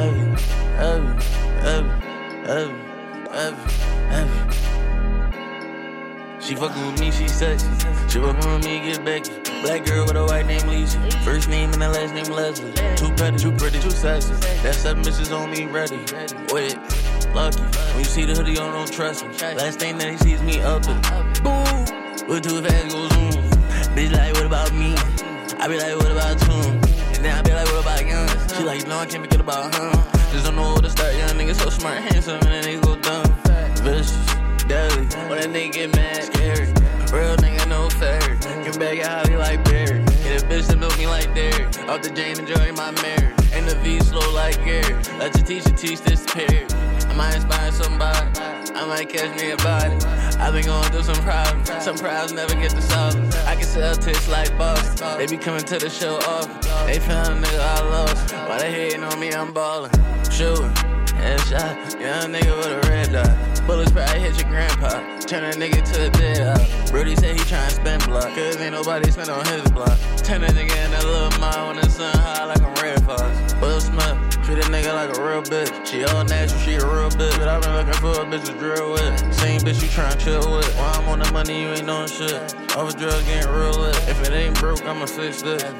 every, every, every, every, every, every. She fuckin' with me, she sexy. She fuckin' with me, get back. Black girl with a white name, Lisa. First name and the last name, Leslie. Too petty, too pretty, too sexy. That seven bitches on me, ready. Wait, lucky. When you see the hoodie on, don't trust me. Last thing that he sees me up it. Boom! With two too fast, go zoom. Bitch, like, what about me? I be like, what about you? And then I be like, what she like, no, I can't forget about him. Just don't know where to start. Young nigga so smart, handsome, and then they go dumb. Vicious, deadly. When a nigga get mad, scary. Real nigga, no fair. Get back at Holly like Barry. Get a bitch that milk me like dairy. Off the Jane, enjoy my marriage. And the V slow like Gary. Let your teacher teach this period. I might inspire somebody. I might catch me a body. i been going through some problems. Some problems never get to solve. I can sell tits like boss. They be coming to the show off. They found a nigga I lost. Why they hating on me? I'm ballin'. Shooting. Headshot. Young nigga with a red dot. Bullets probably hit your grandpa. Turn a nigga to a dead out. Brody said he tryna spend block. Cause ain't nobody spend on his block. Turn a nigga in that little mile when the sun high like I'm Red Fox. Treat a nigga like a real bitch. She all natural, she a real bitch. But I been looking for a bitch to drill with. Same bitch you tryna chill with. While I'm on the money, you ain't doing shit. Off drugs getting real lit. If it ain't broke, I'ma fix this. Yeah,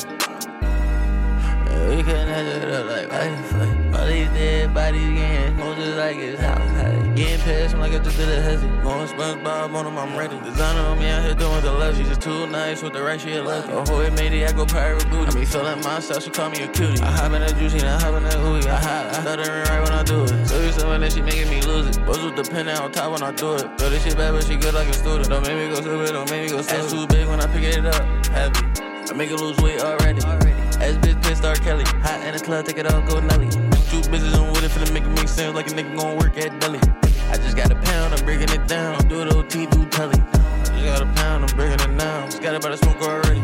we couldn't have it up like life. All these dead bodies getting just like it's house. Getting past him like I just did a hezzy. Going SpongeBob on him, I'm ready. Designer on me out here doing the left. She's just too nice with the right, she a left. Oh, who it made it, I go pirate booty. I be feeling myself, she call me a cutie. I hop in that juicy, I hop in that ooey. I hop, I stuttering right when I do it. So you something that she making me lose it. The pen on top when I do it. But this shit bad, but she good like a student. Don't make me go stupid, don't make me go stupid. Ass too big when I pick it up, heavy. I make it lose weight already. Ass bitch pissed R. Kelly. Hot in the club, take it off, go Nelly. Two bitches on with it, finna make it make sense like a nigga gon' work at deli. I just got a pound, I'm breaking it down. Do it OT, do telly. Just got a pound, I'm breaking it down. Just got it by the smoke already.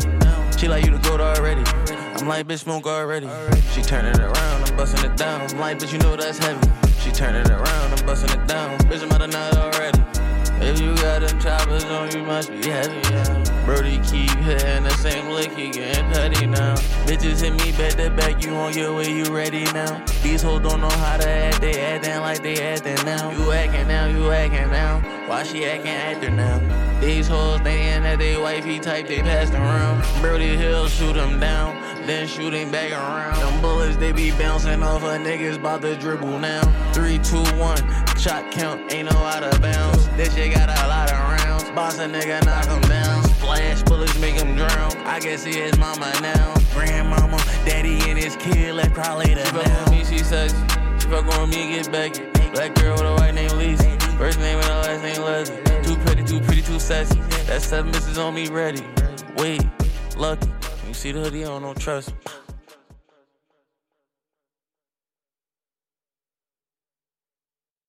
She like you to go to already. I'm like, bitch, smoke already. She turning it around, I'm busting it down. I'm like, bitch, you know that's heavy. She turning it around, I'm busting it down. Bitch, I'm out of night already. If you got them choppers on, you must be heavy, yeah. Brody keep hitting the same lick, he getting petty now. Bitches hit me back to back, you on your way, you ready now? These hoes don't know how to act, they acting like they acting now. You acting now. Why she acting actor now? These hoes thinking that they wifey type, they passed around. Brody Hill shoot them down, then shoot him back around. Them bullets, they be bouncing off of niggas, bout to dribble now. Three, two, one, shot count, ain't no out of bounds. This shit got a lot of rounds. Boss a nigga, knock him down. Splash bullets, make him drown. I guess he his mama now. Grandmama, daddy, and his kid left probably the She fuck with me, she sexy. She fuck with me, get Becky. Black girl with a white name Lisa. First name and the last name Leslie. Too pretty, too pretty, too sexy. That seven misses on me ready. Wait, lucky. When you see the hoodie on, don't trust me.